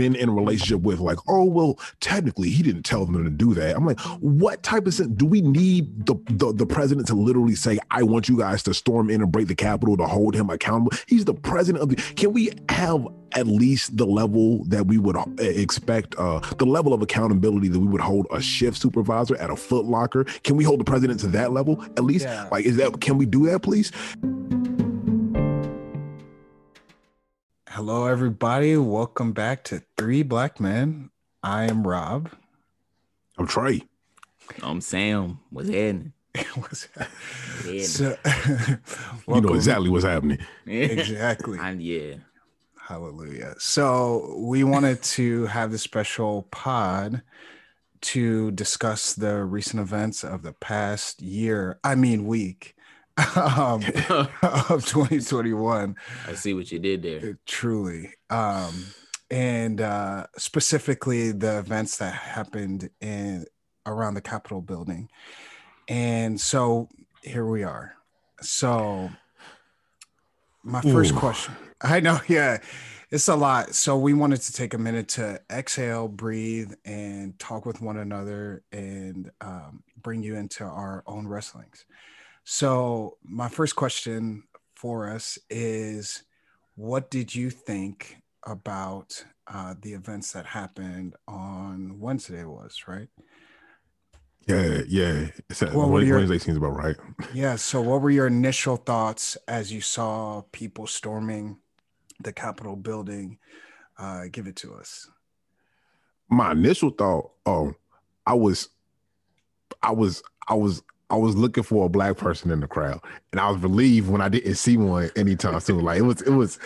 Been in a relationship with like oh well technically he didn't tell them to do that. I'm like what type of sense do we need the, the the president to literally say i want you guys to storm in and break the capitol to hold him accountable he's the president of the can we have at least the level that we would uh, expect uh the level of accountability that we would hold a shift supervisor at a foot locker? Can we hold the president to that level at least? Yeah. like is that can we do that please Hello, everybody. Welcome back to Three Black Men. I am Rob. I'm Trey. I'm Sam. What's happening? what's happening? So, you know exactly what's happening. exactly. And yeah. Hallelujah. So we wanted to have this special pod to discuss the recent events of the past year. I mean, week um, of 2021. I see what you did there. Truly. Um, and uh, specifically the events that happened in around the Capitol building. And so here we are. So my first Ooh. question. I know, yeah, it's a lot. So we wanted to take a minute to exhale, breathe, and talk with one another and um, bring you into our own wrestlings. So, my first question for us is what did you think about uh, the events that happened on Wednesday was, right? Yeah, yeah. It's what Wednesday, your, Wednesday seems about right. Yeah. So, what were your initial thoughts as you saw people storming the Capitol building? Uh, give it to us. My initial thought, oh, I was, I was, I was I was looking for a black person in the crowd, and I was relieved when I didn't see one anytime soon. Like it was, it was,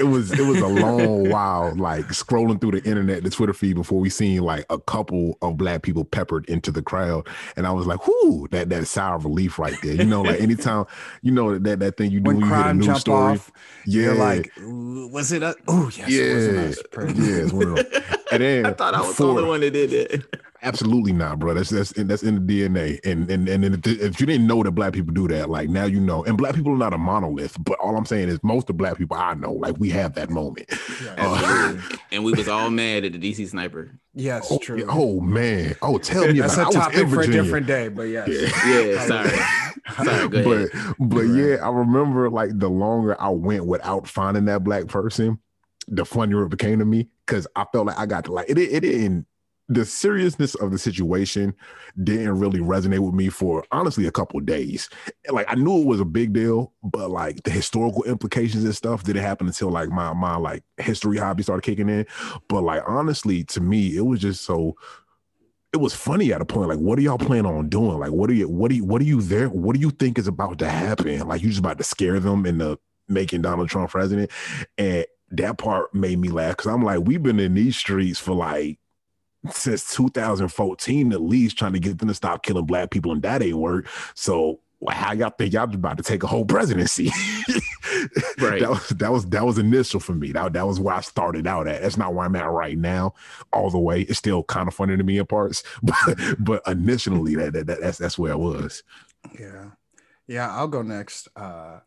it was, it was a long while, like scrolling through the internet, the Twitter feed before we seen like a couple of black people peppered into the crowd, and I was like, "Whoo!" That that sour relief right there. You know, like anytime, you know that that thing you do when, when you hear a news story, off, yeah, you're like, was it? A- oh yes, yeah, it was yeah. and then I thought I was before, the only one that did it. Absolutely not, bro. That's that's that's in the DNA. And and and if you didn't know that black people do that, like now you know. And black people are not a monolith, but all I'm saying is most of black people I know, like we have that moment. Yeah, uh, and we was all mad at the DC sniper. Yes, oh, true. Oh man. Oh, tell me that's about. a topic for a different day, but yes. Yeah. yeah sorry. sorry. Go but ahead. but yeah, I remember like the longer I went without finding that black person, the funnier it became to me because I felt like I got to like it. It didn't the seriousness of the situation didn't really resonate with me for honestly a couple days. Like I knew it was a big deal, but like the historical implications and stuff didn't happen until like my my like history hobby started kicking in. But like honestly, to me, it was just so it was funny at a point. Like, what are y'all planning on doing? Like, what are you what do you what are you there? What do you think is about to happen? Like you just about to scare them into making Donald Trump president. And that part made me laugh because I'm like, we've been in these streets for like since 2014 at least trying to get them to stop killing black people and that ain't work. So how y'all think y'all about to take a whole presidency? right. That was that was that was initial for me. That, that was where I started out at. That's not where I'm at right now, all the way. It's still kind of funny to me in parts, but but initially that, that, that that's that's where I was. Yeah. Yeah, I'll go next. Uh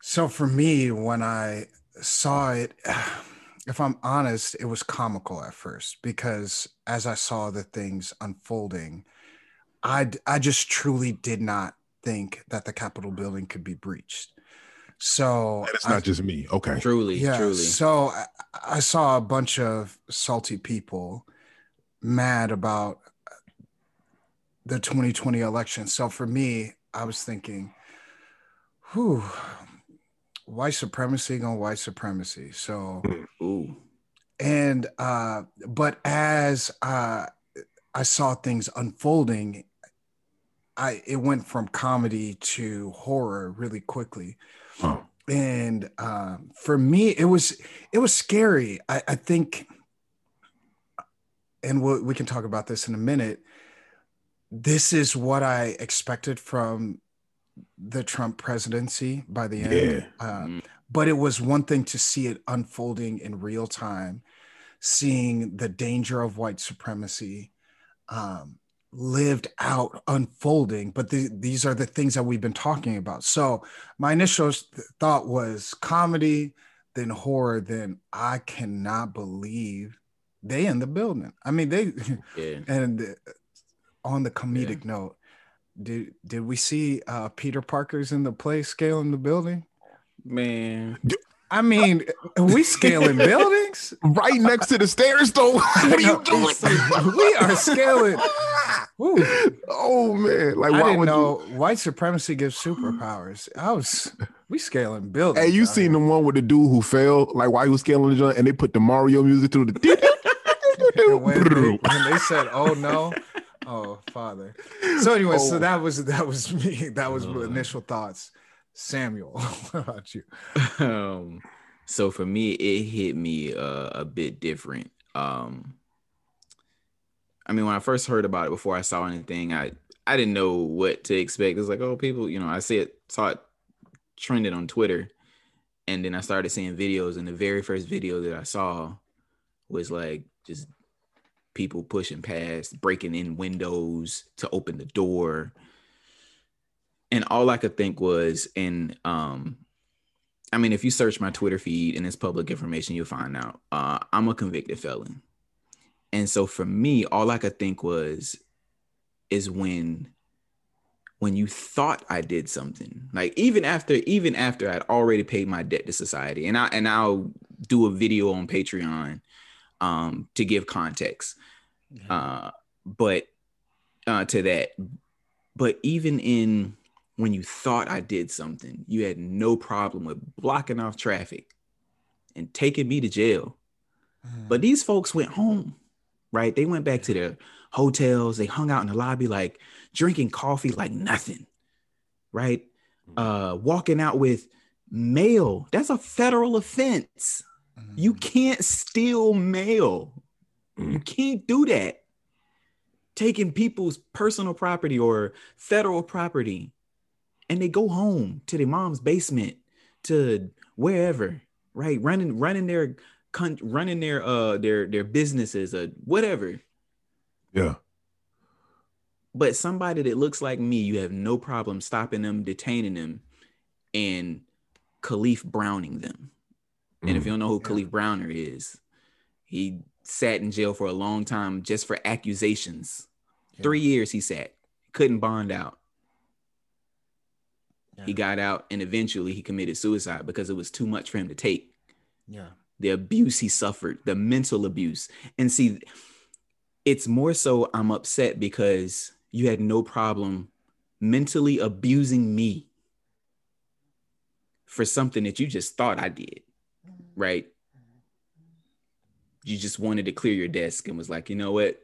so for me, when I saw it if I'm honest, it was comical at first because as I saw the things unfolding, I I just truly did not think that the Capitol building could be breached. So it's not I, just me. Okay. Truly, yeah, truly. So I, I saw a bunch of salty people mad about the 2020 election. So for me, I was thinking, whew, white supremacy on white supremacy. So, Ooh. and uh, but as uh, I saw things unfolding, I it went from comedy to horror really quickly. Oh. And uh, for me, it was it was scary. I, I think and we'll, we can talk about this in a minute. This is what I expected from the Trump presidency by the end. Yeah. Uh, Mm. but it was one thing to see it unfolding in real time, seeing the danger of white supremacy um, lived out, unfolding. But the, these are the things that we've been talking about. So my initial s- thought was comedy, then horror, then I cannot believe they in the building. I mean, they Yeah. and on the comedic note, did did we see uh, Peter Parker's in the play scaling the building? Man. I mean, are we scaling buildings? Right next to the stairs, though. what are you doing? we are scaling. Woo. Oh man! Like I why didn't would know you? white supremacy gives superpowers. I was we scaling buildings. Hey, you seen here. the one with the dude who fell? Like why he was scaling the joint, and they put the Mario music through the. And when they, when they said, "Oh no," oh father. So anyway, so Oh. that was that was me. That was my Uh. initial thoughts. Samuel, what about you? um so for me it hit me uh, a bit different um i mean when i first heard about it before i saw anything i i didn't know what to expect it's like oh people you know i see it saw it trended on twitter and then i started seeing videos and the very first video that i saw was like just people pushing past breaking in windows to open the door and all i could think was and um I mean, if you search my Twitter feed and it's public information, you'll find out uh, I'm a convicted felon. And so for me, all I could think was, is when, when you thought I did something, like even after, even after I'd already paid my debt to society, and I and I'll do a video on Patreon um, to give context, uh, but uh, to that, but even in when you thought I did something, you had no problem with blocking off traffic and taking me to jail. But these folks went home, right? They went back to their hotels. They hung out in the lobby, like drinking coffee like nothing, right? Uh, walking out with mail. That's a federal offense. You can't steal mail. You can't do that. Taking people's personal property or federal property and they go home to their mom's basement to wherever, right? Running, running their, running their, uh, their, their businesses or whatever. Yeah. But somebody that looks like me, you have no problem stopping them, detaining them, and Kalief Browning them. And if mm. you don't know who Yeah. Kalief Browder is, he sat in jail for a long time just for accusations. Yeah. Three years he sat, couldn't bond out. He got out and eventually he committed suicide because it was too much for him to take. Yeah. The abuse he suffered, the mental abuse. And see, it's more so I'm upset because you had no problem mentally abusing me for something that you just thought I did, right? You just wanted to clear your desk and was like, you know what?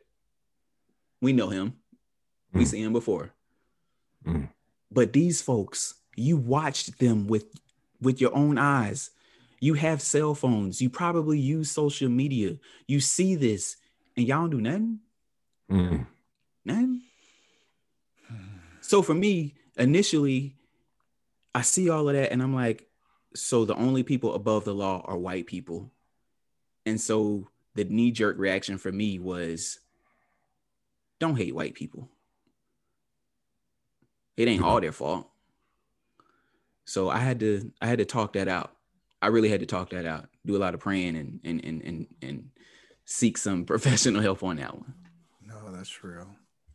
We know him. We Mm. see him before. Mm. But these folks, you watched them with with your own eyes. You have cell phones. You probably use social media. You see this, and y'all don't do nothing. Mm. Nothing. So for me, initially, I see all of that, and I'm like, so the only people above the law are white people, and so the knee jerk reaction for me was, don't hate white people. It ain't all mm-hmm. their fault. So I had to I had to talk that out. I really had to talk that out. Do a lot of praying and and and and, and seek some professional help on that one. No, that's real.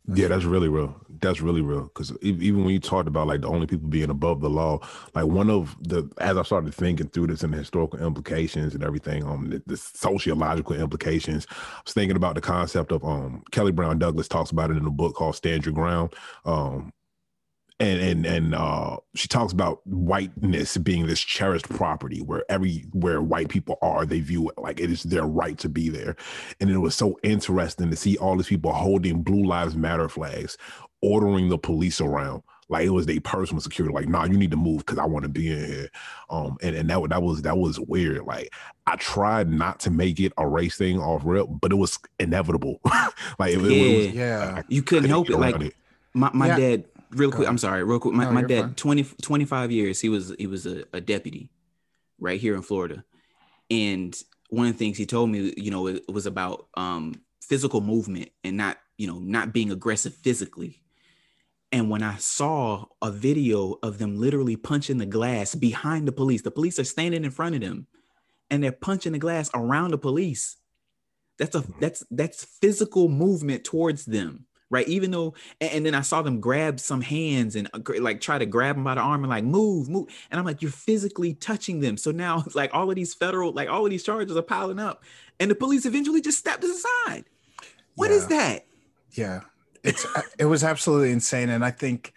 Yeah, that's really real. That's really real. Because even when you talked about like the only people being above the law, like one of the as I started thinking through this and the historical implications and everything, um, the, the sociological implications, I was thinking about the concept of um Kelly Brown Douglas talks about it in a book called Stand Your Ground. Um, and and and uh she talks about whiteness being this cherished property where everywhere white people are they view it like it is their right to be there and it was so interesting to see all these people holding blue lives matter flags ordering the police around Like it was their personal security. Like, nah, you need to move because I want to be in here. Um, and, and that that was that was weird. Like I tried not to make it a race thing off rip, but it was inevitable. like it, Yeah. it was, Yeah. You couldn't help it. Like it. my, my Yeah. dad, real quick. I'm sorry, real quick. My, No, my dad, fine. 20, 25 years, he was he was a, a deputy right here in Florida. And one of the things he told me, you know, it, was about um physical movement and not, you know, not being aggressive physically. And when I saw a video of them literally punching the glass behind the police, the police are standing in front of them and they're punching the glass around the police. That's a that's that's physical movement towards them, right? Even though, and, and then I saw them grab some hands and uh, like try to grab them by the arm and like move, move, and I'm like, you're physically touching them. So now, it's like all of these federal, like all of these charges are piling up, and the police eventually just stepped aside. What is Yeah. that? Yeah, it's it was absolutely insane, and I think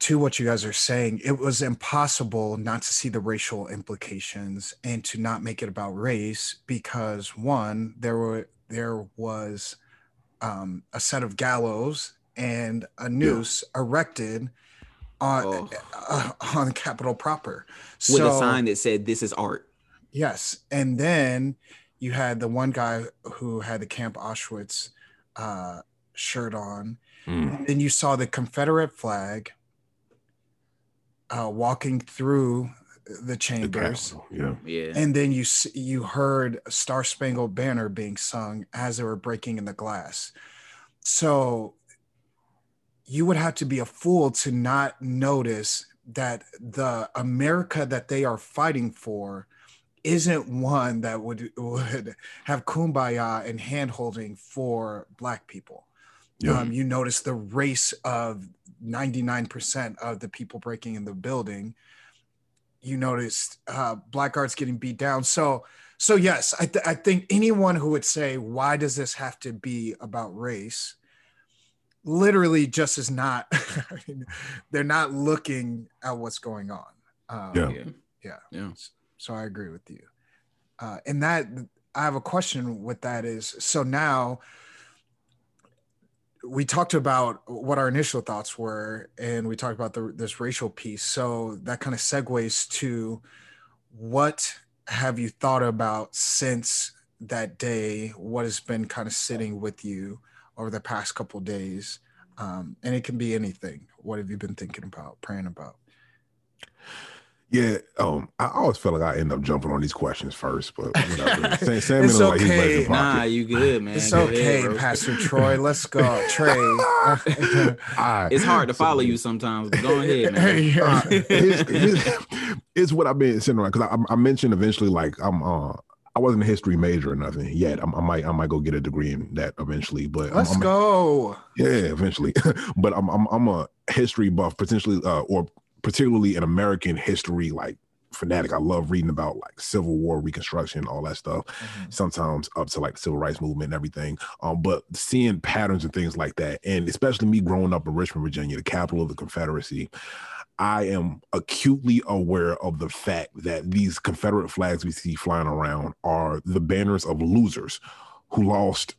to what you guys are saying, it was impossible not to see the racial implications and to not make it about race because one, there were there was um, a set of gallows and a noose erected on Oh. uh, on Capitol proper With a sign that said, "This is art." Yes, and then you had the one guy who had the Camp Auschwitz uh, shirt on. Mm. And then you saw the Confederate flag uh, walking through the The chambers, Capitol, Yeah. Yeah, and then you you heard Star Spangled Banner being sung as they were breaking in the glass. So you would have to be a fool to not notice that the America that they are fighting for isn't one that would would have kumbaya and handholding for black people. Yeah. Um, you notice the race of 99% of the people breaking in the building. You noticed uh, black guards getting beat down. So, so yes, I, th- I think anyone who would say, why does this have to be about race? Literally just is not, I mean, they're not looking at what's going on. Um, Yeah. yeah, yeah. yeah. so I agree with you. Uh, and that I have a question with that is so now we talked about what our initial thoughts were, and we talked about the, this racial piece. So that kind of segues to what have you thought about since that day? What has been kind of sitting with you over the past couple days? Um, and it can be anything. What have you been thinking about, praying about? Yeah, um, I always feel like I end up jumping on these questions first, but whatever. Sam, Sam It's Miller, like he's left okay. in Nah, pocket. you good, man. it's Go okay, ahead, bro. Pastor Troy. Let's go, Trey. All right. It's hard to So- follow you sometimes. But go ahead, man. Uh, here's, here's- here's what I've been sitting around because I, I mentioned eventually, like I'm, uh, I wasn't a history major or nothing yet. I'm, I might, I might go get a degree in that eventually. But I'm- Let's I'm, go. Yeah, eventually. but I'm, I'm, I'm a history buff, potentially, uh, or particularly an American history like fanatic. I love reading about like Civil War, Reconstruction, all that stuff. Sometimes up to like the civil rights movement and everything. Um, but seeing patterns and things like that, and especially me growing up in Richmond, Virginia, the capital of the Confederacy, I am acutely aware of the fact that these Confederate flags we see flying around are the banners of losers who lost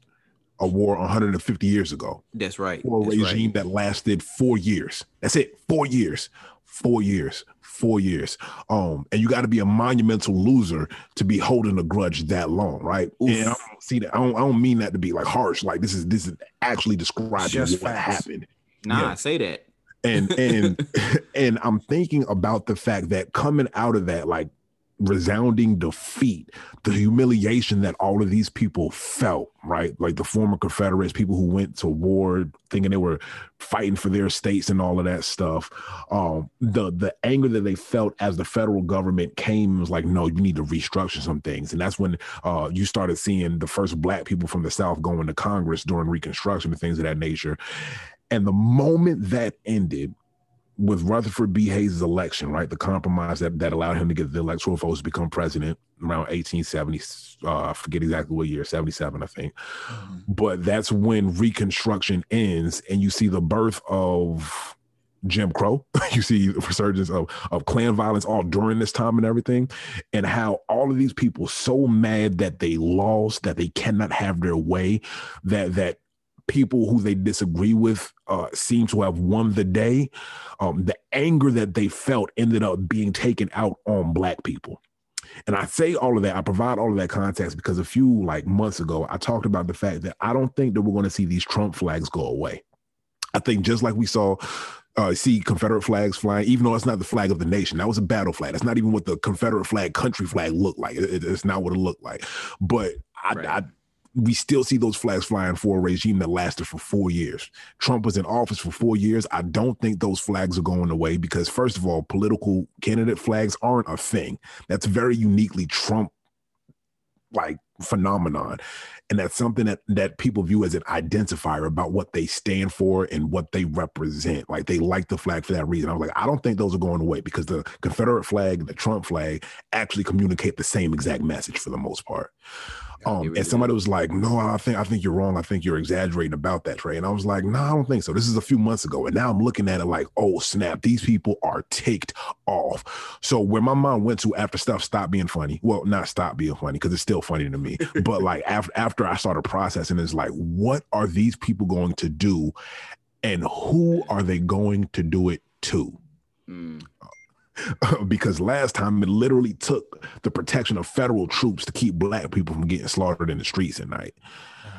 a war 150 years ago That's right. for a That's right. regime that lasted four years. That's it, four years, four years, four years. Um, and you got to be a monumental loser to be holding a grudge that long, right? Oof. And I don't see that. I don't, I don't mean that to be like harsh. Like this is this is actually describing Just what facts. happened Nah, Yeah. say that. and and and I'm thinking about the fact that coming out of that like resounding defeat, the humiliation that all of these people felt, right? Like the former Confederates, people who went to war thinking they were fighting for their states and all of that stuff. Um, the the anger that they felt as the federal government came was like, no, you need to restructure some things. And that's when uh you started seeing the first black people from the South going to Congress during Reconstruction and things of that nature. And the moment that ended, with Rutherford B. Hayes' election, right, the compromise that, that allowed him to get the electoral votes to become president around 1870, uh, I forget exactly what year, 77, I think. But that's when Reconstruction ends, and you see the birth of Jim Crow. you see the resurgence of, of Klan violence all during this time and everything, and how all of these people so mad that they lost, that they cannot have their way, that that people who they disagree with uh, seem to have won the day. Um, the anger that they felt ended up being taken out on black people. And I say all of that, I provide all of that context because a few like months ago, I talked about the fact that I don't think that we're going to see these Trump flags go away. I think just like we saw uh, see Confederate flags flying, even though it's not the flag of the nation. That was a battle flag. That's not even what the Confederate flag, country flag looked like. It, it's not what it looked like. But I, right. I, we still see those flags flying for a regime that lasted for four years. Trump was in office for four years. I don't think those flags are going away because, first of all, political candidate flags aren't a thing. That's very uniquely Trump like phenomenon and that's something that that people view as an identifier about what they stand for and what they represent like they like the flag for that reason i was like i don't think those are going away because the confederate flag and the trump flag actually communicate the same exact message for the most part um, and somebody was like, "No, I think I think you're wrong. I think you're exaggerating about that, Trey." And I was like, "No, I don't think so. This is a few months ago, and now I'm looking at it like, oh snap, these people are ticked off." So where my mind went to after stuff stopped being funny, well, not stop being funny because it's still funny to me, but like after after I started processing, it's like, what are these people going to do, and who are they going to do it to? Mm. because last time it literally took the protection of federal troops to keep black people from getting slaughtered in the streets at night.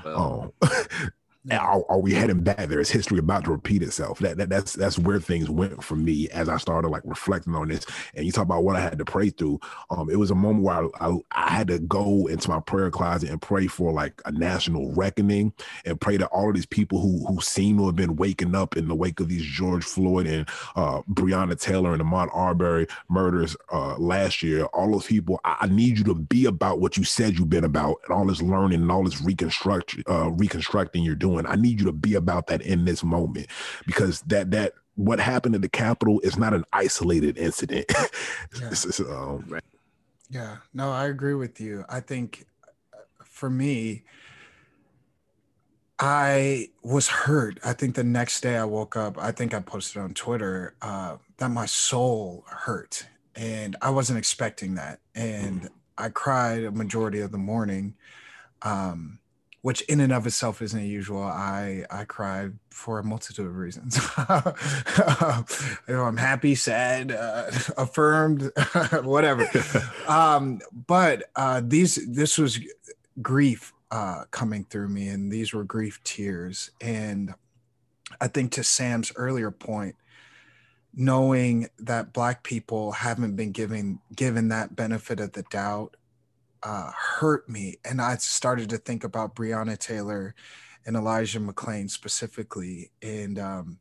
Um, are, are, we heading back there? Is history about to repeat itself? That, that that's that's where things went for me as I started like reflecting on this. And you talk about what I had to pray through. Um, it was a moment where I, I, I had to go into my prayer closet and pray for like a national reckoning and pray to all of these people who who seem to have been waking up in the wake of these George Floyd and uh, Breonna Taylor and Ahmaud Arbery murders uh, last year. All those people, I, I, need you to be about what you said you've been about, and all this learning and all this reconstruct uh, reconstructing you're doing doing. I need you to be about that in this moment because that that what happened at the Capitol is not an isolated incident. Yeah. um, right. yeah, no, I agree with you. I think uh, for me, I was hurt. I think the next day I woke up, I think I posted on Twitter uh, that my soul hurt. And I wasn't expecting that. And mm. I cried a majority of the morning. Um, which in and of itself isn't usual. I I cried for a multitude of reasons. you know, I'm happy, sad, uh, affirmed, whatever. um, but uh, these this was grief uh, coming through me, and these were grief tears. And I think to Sam's earlier point, knowing that Black people haven't been given given that benefit of the doubt uh, hurt me. And I started to think about Breonna Taylor and Elijah McClain specifically. And um,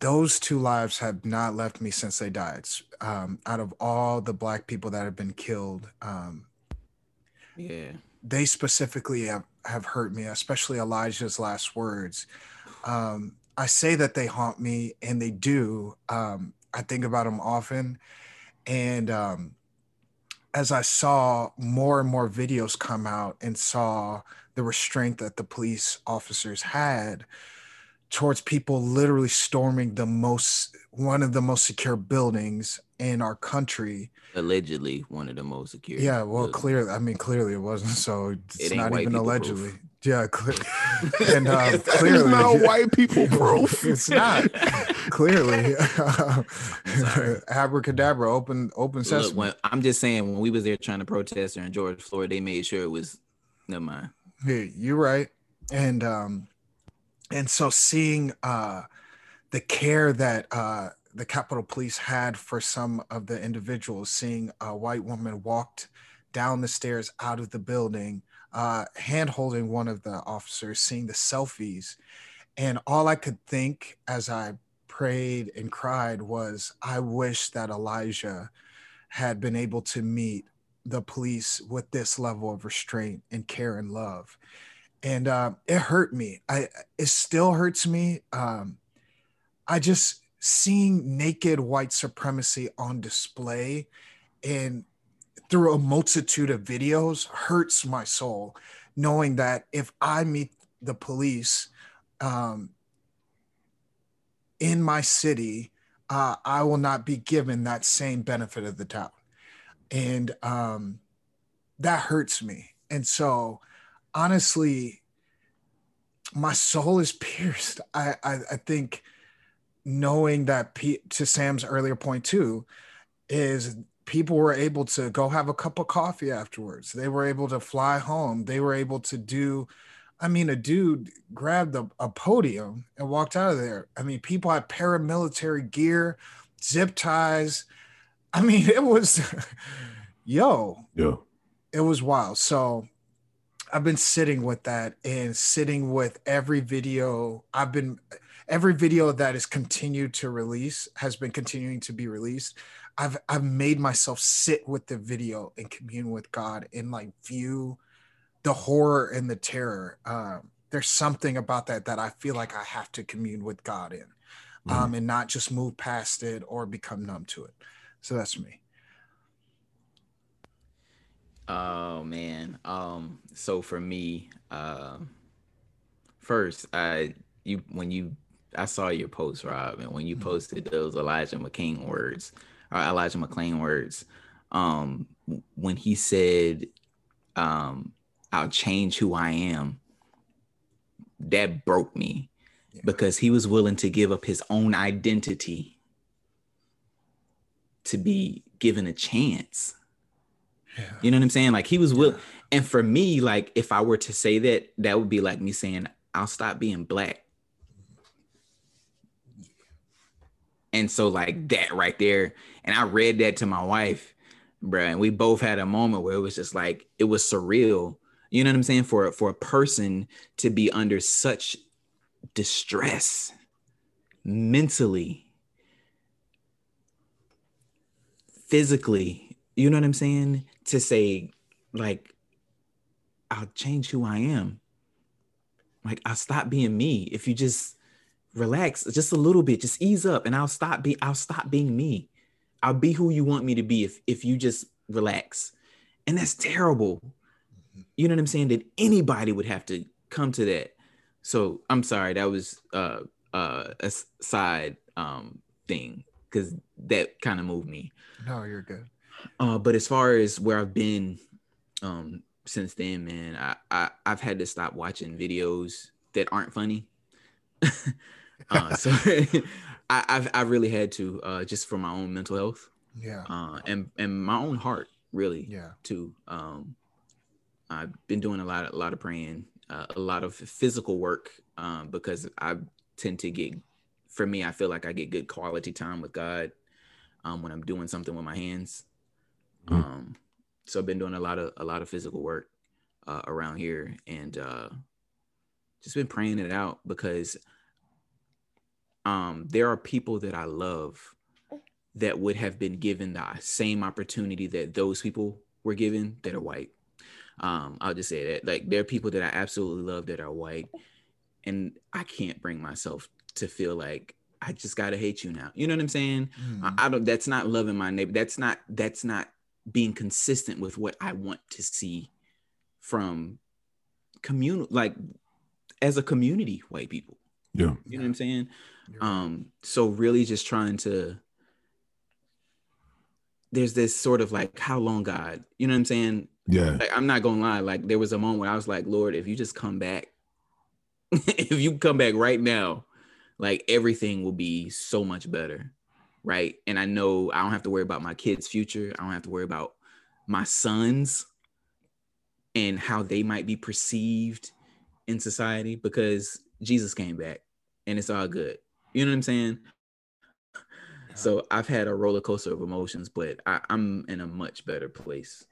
those two lives have not left me since they died. Um, out of all the Black people that have been killed, um, yeah, they specifically have, have hurt me, especially Elijah's last words. Um, I say that they haunt me, and they do. Um, I think about them often. And um, as I saw more and more videos come out and saw the restraint that the police officers had towards people literally storming the most one of the most secure buildings in our country. Allegedly one of the most secure yeah well clearly i mean clearly it wasn't so it's it not even allegedly proof. Yeah clear. and uh, clearly it's not white people proof it's not. Clearly abracadabra open open sesame. Look, when, i'm just saying when we was there trying to protest during george floyd they made sure it was never mind. Yeah you're right. And um and so seeing uh, the care that uh, the Capitol Police had for some of the individuals, seeing a white woman walked down the stairs out of the building, uh, hand holding one of the officers, seeing the selfies. And all I could think as I prayed and cried was, I wish that Elijah had been able to meet the police with this level of restraint and care and love and uh, it hurt me. I it still hurts me. Um, I just seeing naked white supremacy on display and through a multitude of videos hurts my soul. Knowing that if I meet the police um, in my city, uh, I will not be given that same benefit of the doubt, and um, that hurts me. And so honestly, my soul is pierced. I I, I think knowing that P- to Sam's earlier point too is people were able to go have a cup of coffee afterwards. They were able to fly home. They were able to do I mean, a dude grabbed a, a, podium and walked out of there. I mean, people had paramilitary gear, zip ties. I mean, it was, yo, yeah, it was wild. So I've been sitting with that and sitting with every video. I've been, every video that is continued to release has been continuing to be released. I've, I've made myself sit with the video and commune with God and like view the horror and the terror. Um, there's something about that that I feel like I have to commune with God in, mm-hmm. um, and not just move past it or become numb to it. So that's me. Oh man. Um, so for me, uh, first, I you when you I saw your post, Rob, and when you mm-hmm. posted those Elijah McCain words, or Elijah McClain words, um, when he said, um, I'll change who I am. That broke me yeah. because he was willing to give up his own identity to be given a chance. Yeah. You know what I'm saying? Like he was willing. Yeah. And for me, like if I were to say that, that would be like me saying, I'll stop being black. And so, like that right there. And I read that to my wife, bro. And we both had a moment where it was just like, it was surreal you know what I'm saying? For for a person to be under such distress mentally, physically, you know what I'm saying? To say, like, I'll change who I am. Like, I'll stop being me if you just relax just a little bit, just ease up, and I'll stop be I'll stop being me. I'll be who you want me to be if if you just relax. And that's terrible you know what I'm saying? That anybody would have to come to that. So I'm sorry, that was uh uh a side um thing because that kind of moved me. No, you're good. Uh, but as far as where I've been um since then, man, I, I I've had to stop watching videos that aren't funny. uh, so I, I've I really had to uh just for my own mental health. Yeah. Uh, and and my own heart, really. Yeah. Too. Um, I've been doing a lot, a lot of praying, uh, a lot of physical work um, because I tend to get, for me, I feel like I get good quality time with God um, when I'm doing something with my hands. Mm-hmm. Um, so I've been doing a lot of a lot of physical work uh, around here and uh, just been praying it out because um, there are people that I love that would have been given the same opportunity that those people were given that are white. Um, I'll just say that like there are people that I absolutely love that are white, and I can't bring myself to feel like I just gotta hate you now. You know what I'm saying? Mm. I, I, don't. That's not loving my neighbor. That's not. That's not being consistent with what I want to see from communal, like as a community, white people. Yeah. You know what I'm saying? Um. So really, just trying to. There's this sort of like, how long, God? You know what I'm saying? Yeah. Like, I'm not gonna lie. Like there was a moment where I was like, Lord, if you just come back, if you come back right now, like everything will be so much better. Right. And I know I don't have to worry about my kids' future. I don't have to worry about my sons and how they might be perceived in society because Jesus came back and it's all good. You know what I'm saying? So I've had a roller coaster of emotions, but I, am in a much better place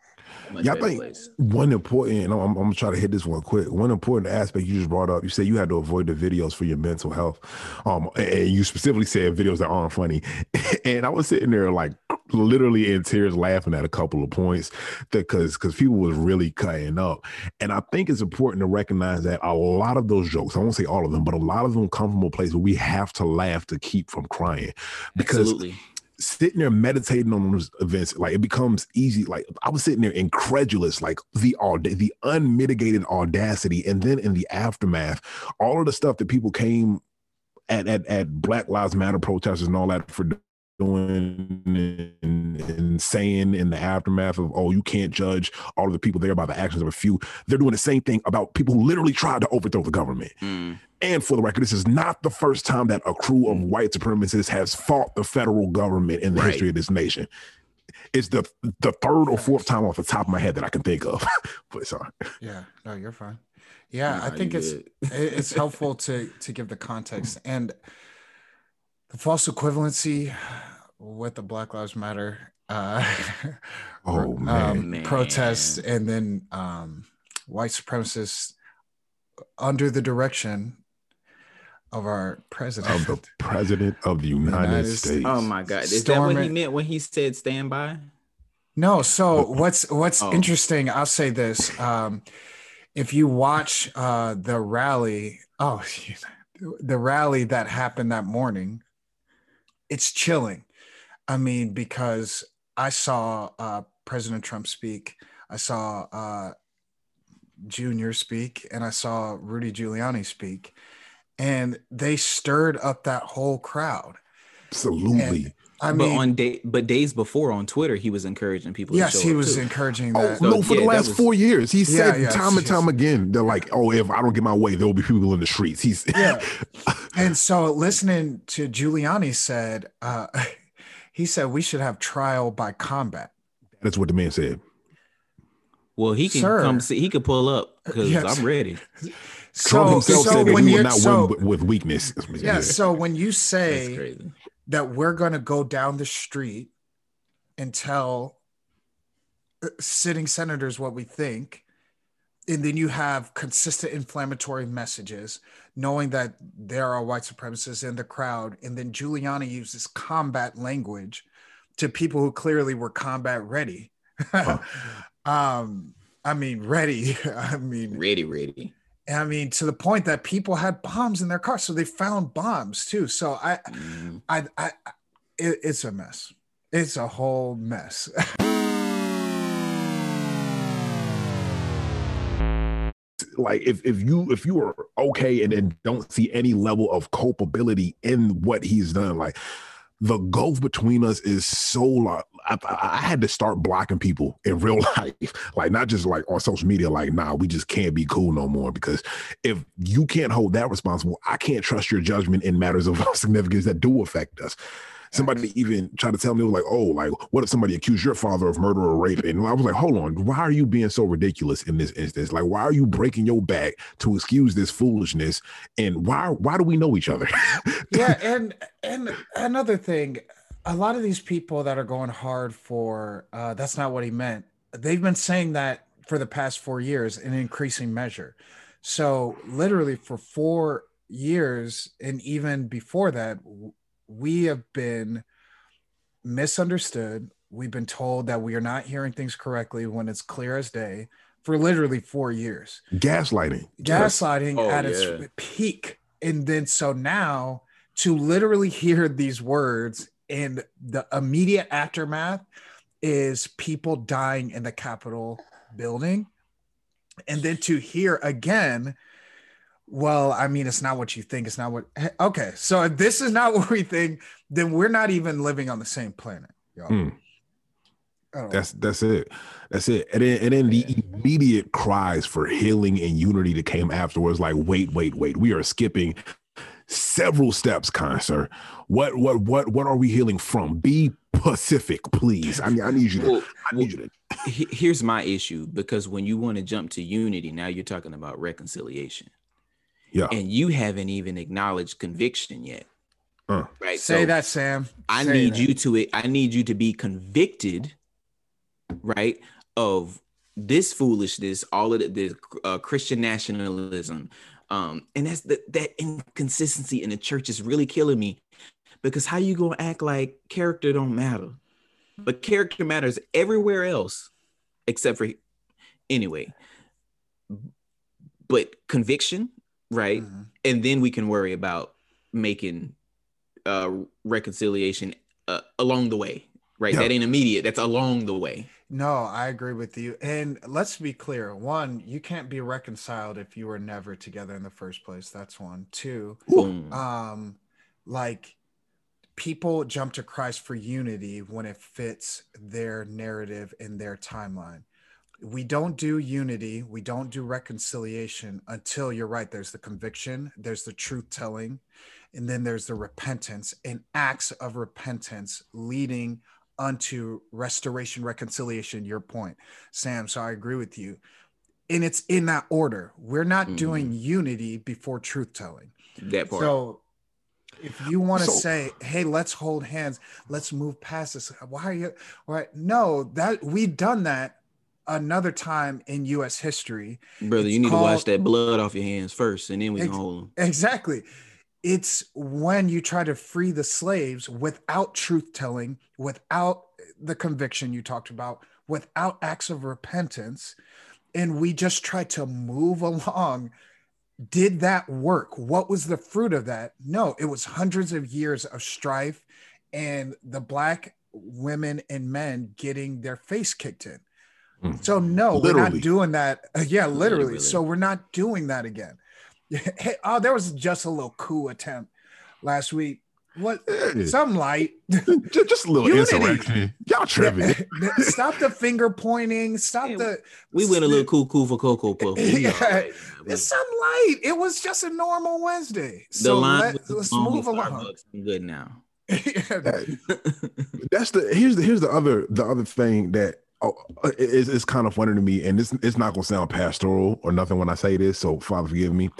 yeah, I think place. one important, and I'm, I'm, gonna try to hit this one quick. One important aspect you just brought up, you said you had to avoid the videos for your mental health, um, and you specifically said videos that aren't funny. and I was sitting there like literally in tears, laughing at a couple of points because because people was really cutting up. And I think it's important to recognize that a lot of those jokes, I won't say all of them, but a lot of them come from a place where we have to laugh to keep from crying because. Absolutely sitting there meditating on those events, like it becomes easy. Like I was sitting there incredulous, like the the unmitigated audacity, and then in the aftermath, all of the stuff that people came at at, at Black Lives Matter protesters and all that for doing and, and, saying in the aftermath of, oh, you can't judge all of the people there by the actions of a few. They're doing the same thing about people who literally tried to overthrow the government. Mm. And for the record, this is not the first time that a crew of white supremacists has fought the federal government in the right. history of this nation. It's the the third or fourth time off the top of my head that I can think of. but sorry. Yeah, no, you're fine. Yeah, I think it's it's helpful to to give the context and the false equivalency with the Black Lives Matter uh, oh, um, man. Um, protests and then um, white supremacists under the direction of our president of the president of the United, United States. Oh my God! Is that what he meant when he said "stand by"? No. So what's what's oh. interesting? I'll say this. Um, if you watch uh, the rally, oh, the rally that happened that morning, it's chilling. I mean, because I saw uh, President Trump speak, I saw uh, Junior speak, and I saw Rudy Giuliani speak, and they stirred up that whole crowd. Absolutely. And, I mean, but on day, but days before on Twitter, he was encouraging people. Yes, he was too. encouraging oh, that. Oh, no, for yeah, the last was, four years, he said yeah, yeah, time and time again, they're like, "Oh, if I don't get my way, there will be people in the streets." He's yeah. and so listening to Giuliani said, uh, he said we should have trial by combat. That's what the man said. Well, he can Sir, come see. He could pull up because yes. I'm ready. So, Trump himself so said that he will not so, win with weakness. Yeah. So when you say that we're going to go down the street and tell uh, sitting senators what we think. And then you have consistent inflammatory messages knowing that there are white supremacists in the crowd. And then giuliani uses combat language to people who clearly were combat ready. Um i mean ready. I mean ready ready I mean, to the point that people had bombs in their cars, so they found bombs too. So I, mm. I, I, it, it's a mess. It's a whole mess. like if, if you if you are okay and, and don't see any level of culpability in what he's done like the gulf between us is so large. I, I, had to start blocking people in real life, like not just like on social media. Like, nah, we just can't be cool no more. Because if you can't hold that responsible, I can't trust your judgment in matters of significance that do affect us. Somebody even tried to tell me, like, oh, like, what if somebody accused your father of murder or rape? And I was like, hold on, why are you being so ridiculous in this instance? Like, why are you breaking your back to excuse this foolishness? And why why do we know each other? yeah, and and another thing, a lot of these people that are going hard for uh, that's not what he meant. They've been saying that for the past four years in increasing measure. So literally for four years and even before that we have been misunderstood. We've been told that we are not hearing things correctly when it's clear as day for literally four years. Gaslighting. Gaslighting oh, at yeah. its peak. And then so now to literally hear these words in the immediate aftermath is people dying in the Capitol building. And then to hear again well, I mean, it's not what you think. It's not what. Okay, so if this is not what we think, then we're not even living on the same planet, y'all. Mm. That's that's it. That's it. And then and then the immediate cries for healing and unity that came afterwards, like, wait, wait, wait, we are skipping several steps, kind sir. What what what what are we healing from? Be Pacific, please. I mean, I need you to. Well, I need well, you to. Here's my issue because when you want to jump to unity, now you're talking about reconciliation. Yeah. And you haven't even acknowledged conviction yet. Uh. Right. Say so that, Sam. I Say need that. you to it. I need you to be convicted, right, of this foolishness, all of the, the uh, Christian nationalism, um, and that's the, that inconsistency in the church is really killing me. Because how you gonna act like character don't matter, but character matters everywhere else, except for anyway. But conviction right? Mm-hmm. And then we can worry about making uh, reconciliation uh, along the way, right? Yeah. That ain't immediate. That's along the way. No, I agree with you. And let's be clear: one, you can't be reconciled if you were never together in the first place. That's one. Two, Boom. um, like people jump to Christ for unity when it fits their narrative and their timeline. We don't do unity, we don't do reconciliation until you're right. There's the conviction, there's the truth telling, and then there's the repentance and acts of repentance leading unto restoration, reconciliation. Your point, Sam. So I agree with you. And it's in that order. We're not mm-hmm. doing unity before truth telling. That part. So if you want to so, say, "Hey, let's hold hands, let's move past this," why are you? Right? No, that we've done that another time in U.S. history. Brother, it's you need called, to wash that blood off your hands first, and then we ex- can hold them. Exactly. It's when you try to free the slaves without truth telling, without the conviction you talked about, without acts of repentance, and we just try to move along did that work? What was the fruit of that? No, it was hundreds of years of strife and the black women and men getting their face kicked in. Mm. So no, literally. we're not doing that. Yeah, literally. literally. So we're not doing that again. hey, oh, there was just a little coup attempt last week. What some light, just, just a little Unity. insurrection. Y'all tripping. stop the finger pointing. Stop the. We went a little cool, cool for Cocoa Puff. Yeah, right, it's some light. It was just a normal Wednesday. The so line let, us move along. I'm good now. That's the here's the here's the other the other thing that oh, uh, is is kind of funny to me, and this it's not gonna sound pastoral or nothing when I say this. So Father, forgive me.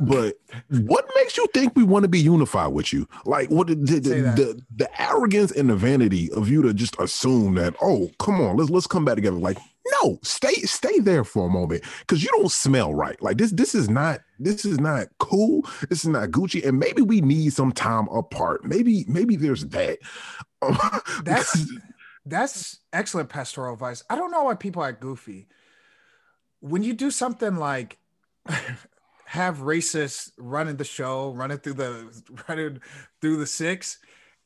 But what makes you think we want to be unified with you? Like what the the, the, the arrogance and the vanity of you to just assume that, oh, come on, let's let's come back together. Like, no, stay stay there for a moment because you don't smell right. Like this, this is not this is not cool. This is not Gucci. And maybe we need some time apart. Maybe, maybe there's that. that's that's excellent pastoral advice. I don't know why people are goofy. When you do something like have racists running the show, running through the running through the six,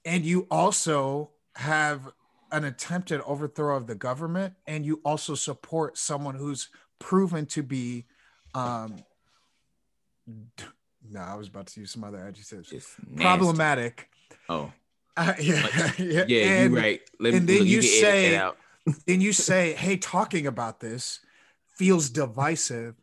and you also have an attempted overthrow of the government, and you also support someone who's proven to be um no, I was about to use some other adjectives. Problematic. Oh. Uh, yeah, yeah, yeah, and, you're right. Let and then you, you say, then you say, "Hey, talking about this feels divisive,"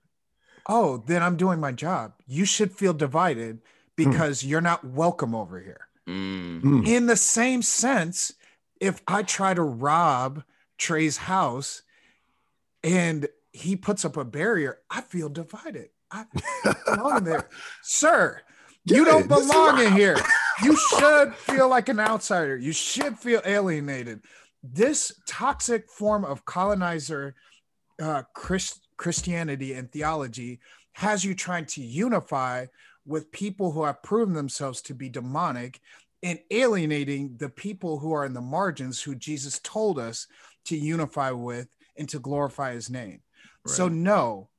oh, then I'm doing my job. You should feel divided hmm. because mm. you're not welcome over here. Mm. In the same sense, if I try to rob Trey's house and he puts up a barrier, I feel divided. I belong there. Sir, yeah, you don't belong in here. You should feel like an outsider. You should feel alienated. This toxic form of colonizer uh, Christ, Christianity and theology has you trying to unify with people who have proven themselves to be demonic and alienating the people who are in the margins who Jesus told us to unify with and to glorify his name. Right. So, no,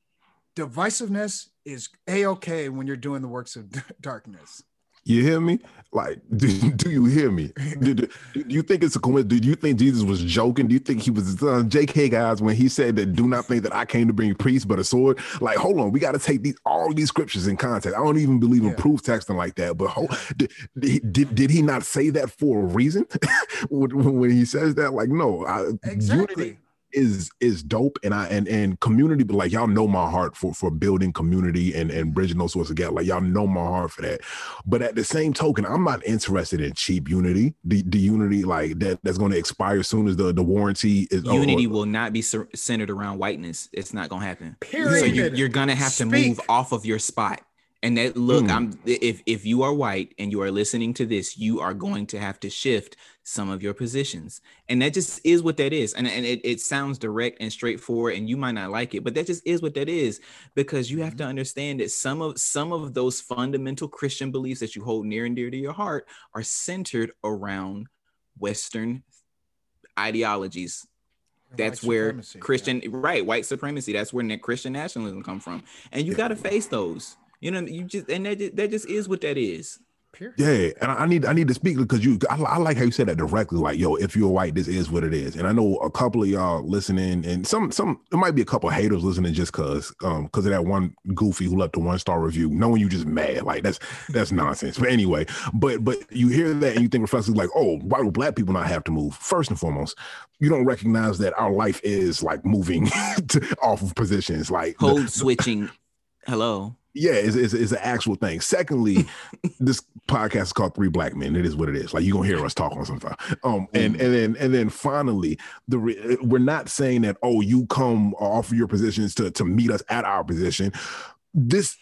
divisiveness is a okay when you're doing the works of darkness. You hear me? Like, do, do you hear me? Do, do, do, you think it's a coincidence? Do you think Jesus was joking? Do you think he was uh, J.K. guys when he said that do not think that I came to bring peace but a sword? Like, hold on, we got to take these all these scriptures in context. I don't even believe in yeah. proof texting like that. But hold, did, did, did he not say that for a reason when he says that? Like, no, I, exactly. Unity, is is dope. And i and and community but like y'all know my heart for for building community and and bridging those sorts of gaps. Like y'all know my heart for that. But at the same token i'm not interested in cheap unity. The, the unity like that that's going to expire as soon as the the warranty is unity will not be centered around whiteness. It's not going to happen. Period. So you're, you're going to have Speak. to move off of your spot. And that look, mm. I'm if if you are white and you are listening to this, you are going to have to shift some of your positions. And that just is what that is. And, and it, it sounds direct and straightforward, and you might not like it, but that just is what that is because you have to mm-hmm. understand that some of some of those fundamental Christian beliefs that you hold near and dear to your heart are centered around Western ideologies that's where Christian yeah. right white supremacy. That's where Christian nationalism come from, and you got to face those. You know, you just and that just, that just is what that is. Period. Yeah, and I need I need to speak because you. I, I, like how you said that directly. Like, yo, if you're white, this is what it is. And I know a couple of y'all listening, and some some it might be a couple of haters listening just cause um because of that one goofy who left a one star review, knowing you just mad. Like that's that's nonsense. But anyway, but but you hear that and you think reflexively like, oh, why do black people not have to move? First and foremost, you don't recognize that our life is like moving to, off of positions, like code switching. Hello yeah, it's, it's, it's, an actual thing. Secondly, this podcast is called Three Black Men. It is what it is. Like you're gonna hear us talk on something. Um, and and then and then finally, the re- we're not saying that oh you come offer your positions to to meet us at our position. This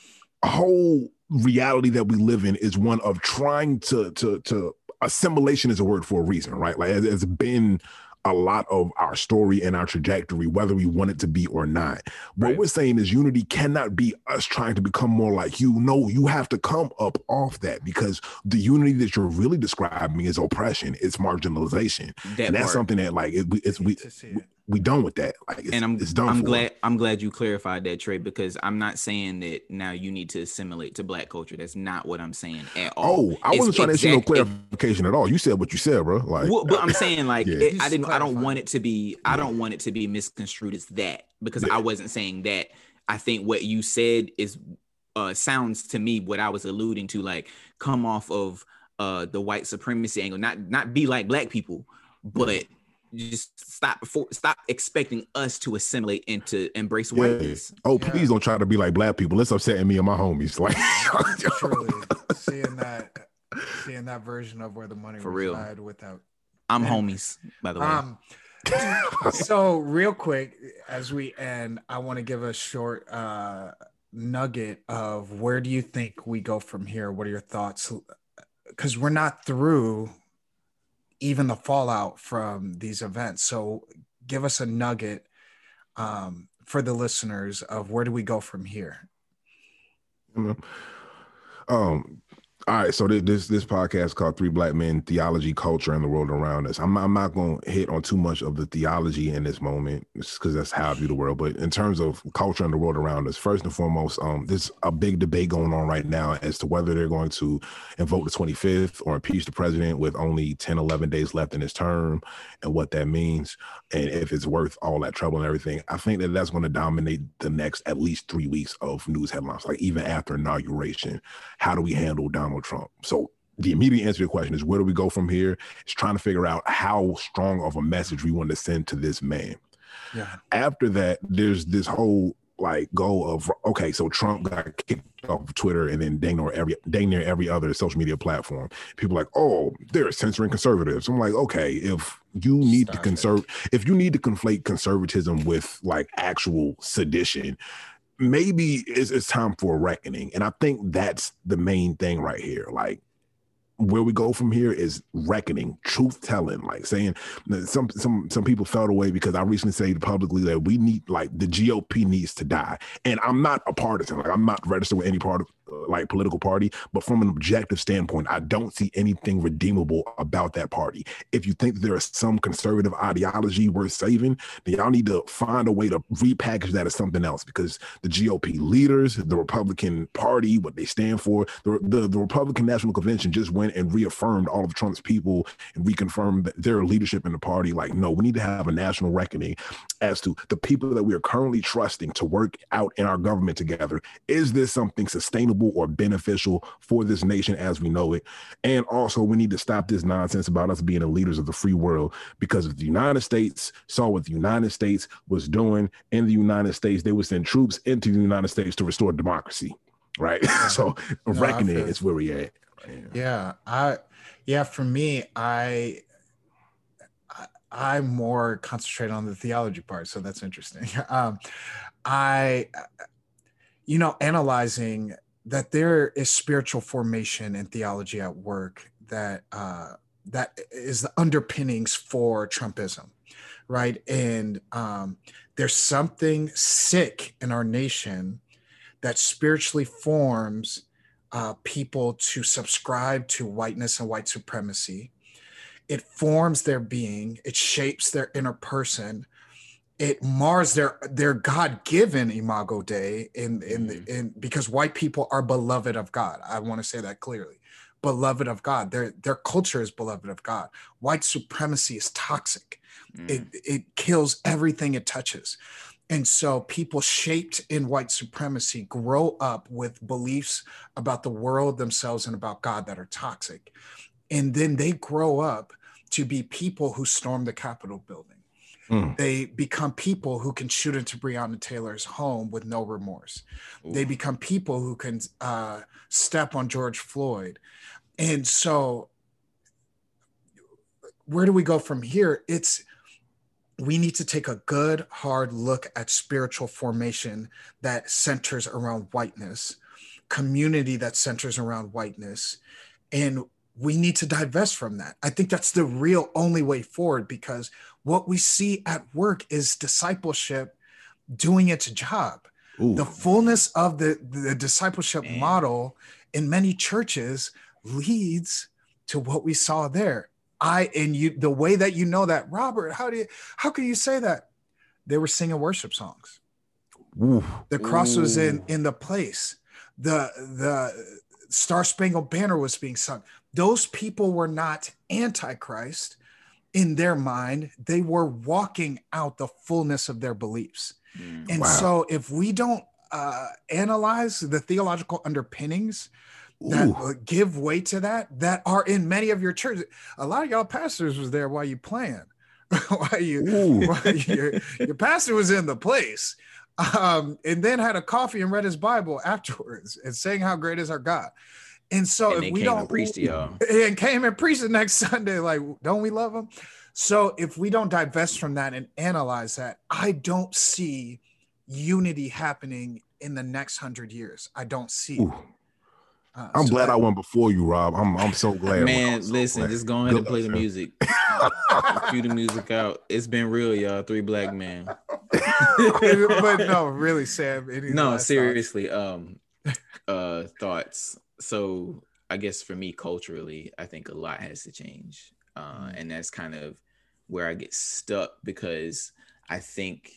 whole reality that we live in is one of trying to to to assimilation is a word for a reason, right? Like it's been a lot of our story and our trajectory, whether we want it to be or not. What right. we're saying is unity cannot be us trying to become more like you. No, you have to come up off that because the unity that you're really describing is oppression, it's marginalization. That and that's part. something that like it, it's we, we we done with that. Like and I'm I'm glad I'm glad you clarified that Trey because I'm not saying that now you need to assimilate to black culture. That's not what I'm saying at all. Oh, I wasn't trying exact, to see no clarification it, at all. You said what you said, bro. Like, well, but I'm saying like yeah. it, I didn't. I don't want it to be. I don't want it to be misconstrued as that because yeah. I wasn't saying that. I think what you said is uh sounds to me what I was alluding to, like come off of uh the white supremacy angle, not not be like black people, but just stop before stop expecting us to assimilate and to embrace yeah. whiteness. Oh, yeah. please don't try to be like black people. It's upsetting me and my homies. Like truly seeing that seeing that version of where the money for real without I'm homies, by the way. Um, so real quick as we end, I want to give a short uh nugget of where do you think we go from here? What are your thoughts? Because we're not through even the fallout from these events. So give us a nugget um, for the listeners of where do we go from here? Um, all right, so this this podcast called Three Black Men: Theology, Culture, and the World Around Us. I'm, I'm not going to hit on too much of the theology in this moment, because that's how I view the world. But in terms of culture and the world around us, first and foremost, um, there's a big debate going on right now as to whether they're going to invoke the 25th or impeach the president with only 10, 11 days left in his term, and what that means, and if it's worth all that trouble and everything. I think that that's going to dominate the next at least three weeks of news headlines, like even after inauguration. How do we handle Donald? Donald Trump. So the immediate answer to your question is where do we go from here? It's trying to figure out how strong of a message we want to send to this man. Yeah. After that, there's this whole like goal of okay, so Trump got kicked off of Twitter and then dang near every dang near every other social media platform. People like, oh, they're censoring conservatives. I'm like, okay, if you need Stop to conserve, if you need to conflate conservatism with like actual sedition, maybe it's, it's time for a reckoning. And I think that's the main thing right here. Like where we go from here is reckoning, truth telling, like saying some some some people felt away because I recently said publicly that we need like the GOP needs to die. And I'm not a partisan, like I'm not registered with any part of like political party, but from an objective standpoint, I don't see anything redeemable about that party. If you think there is some conservative ideology worth saving, then y'all need to find a way to repackage that as something else because the GOP leaders, the Republican Party, what they stand for, the, the, the Republican National Convention just went and reaffirmed all of Trump's people and reconfirmed their leadership in the party. Like, no, we need to have a national reckoning as to the people that we are currently trusting to work out in our government together. Is this something sustainable or beneficial for this nation as we know it? And also, we need to stop this nonsense about us being the leaders of the free world because if the United States saw what the United States was doing in the United States, they would send troops into the United States to restore democracy. Right. so no, reckoning is where we at. Yeah. yeah. I yeah, for me, I I'm more concentrated on the theology part, so that's interesting. Um, I, you know, analyzing that there is spiritual formation and theology at work that uh, that is the underpinnings for Trumpism, right? And um, there's something sick in our nation that spiritually forms uh, people to subscribe to whiteness and white supremacy. It forms their being. It shapes their inner person it mars their their god-given imago dei in in, mm-hmm. in because white people are beloved of god i want to say that clearly beloved of God. Their their culture is beloved of God. White supremacy is toxic. Mm. It it kills everything it touches. And so people shaped in white supremacy grow up with beliefs about the world themselves and about God that are toxic. And then they grow up to be people who storm the Capitol building. Mm. They become people who can shoot into Breonna Taylor's home with no remorse. Ooh. They become people who can uh, step on George Floyd. And so, where do we go from here? It's we need to take a good hard look at spiritual formation that centers around whiteness community that centers around whiteness and we need to divest from that i think that's the real only way forward because what we see at work is discipleship doing its job Ooh. the fullness of the, the discipleship Man. model in many churches leads to what we saw there I and you the way that you know that, Robert, how do you how can you say that? They were singing worship songs. Ooh. The cross Ooh. was in in the place. The the Star Spangled Banner was being sung. Those people were not antichrist in their mind. They were walking out the fullness of their beliefs. Mm. And wow. so if we don't uh, analyze the theological underpinnings that uh, give weight to that that are in many of your churches. A lot of y'all pastors was there while you playing. while you, while your, your pastor was in the place. Um, and then had a coffee and read his Bible afterwards and saying how great is our God. And so and if we don't preach to y'all and came and preached the next Sunday, like, don't we love him? So if we don't divest from that and analyze that, I don't see unity happening in the next hundred years. I don't see. Uh, I'm so glad I, I went before you, Rob. I'm I'm so glad. Man, so listen, glad. just go ahead Good and play the music. Cue the music out. It's been real, y'all. Three black men. but no, really, Sam. No, seriously. Thoughts? Um, uh, thoughts. So I guess for me, culturally, I think a lot has to change, uh, mm-hmm. and that's kind of where I get stuck because I think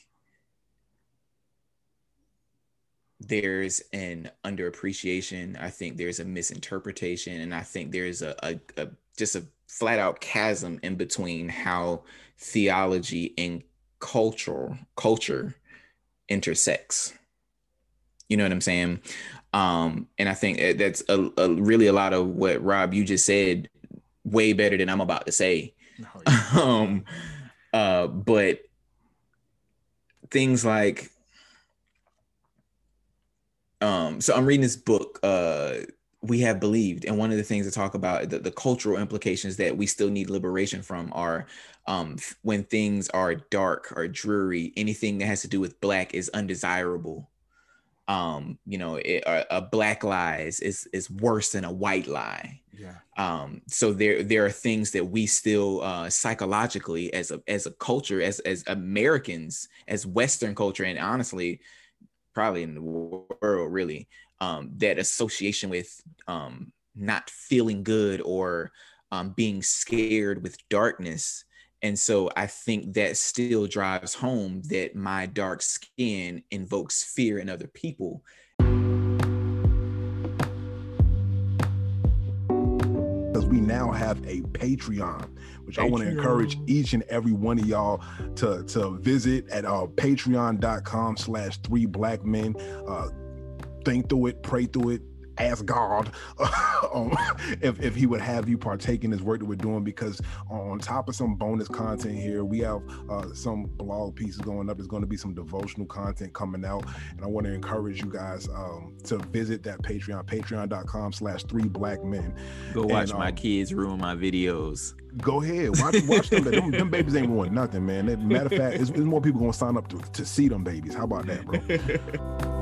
there's an underappreciation. I think there's a misinterpretation, and I think there's a, a, a just a flat out chasm in between how theology and cultural culture intersects. You know what I'm saying? Um, and I think that's a, a, really a lot of what Rob you just said, way better than I'm about to say. Oh, yeah. um, uh, but things like um, so I'm reading this book, uh, We Have Believed. And one of the things to talk about the, the cultural implications that we still need liberation from are um, when things are dark or dreary, anything that has to do with black is undesirable. Um, you know, it, a, a, black lie is, is, is worse than a white lie. Yeah. Um, so there there are things that we still uh, psychologically as a as a culture, as as Americans, as Western culture, and honestly, probably in the world really um, that association with um, not feeling good or um, being scared with darkness and so i think that still drives home that my dark skin invokes fear in other people because we now have a patreon which Patreon. I want to encourage each and every one of y'all to to visit at uh, patreon.com slash three black men. Uh, think through it, pray through it, ask God um, if, if he would have you partake in this work that we're doing because on top of some bonus content here, we have uh, some blog pieces going up. There's going to be some devotional content coming out. And I want to encourage you guys um, to visit that Patreon, patreon.com slash three black men. Go watch and, um, my kids ruin my videos. Go ahead. Watch, watch them, them. them. babies ain't ruin nothing, man. Matter of fact, there's, there's more people going to sign up to, to see them babies. How about that, bro?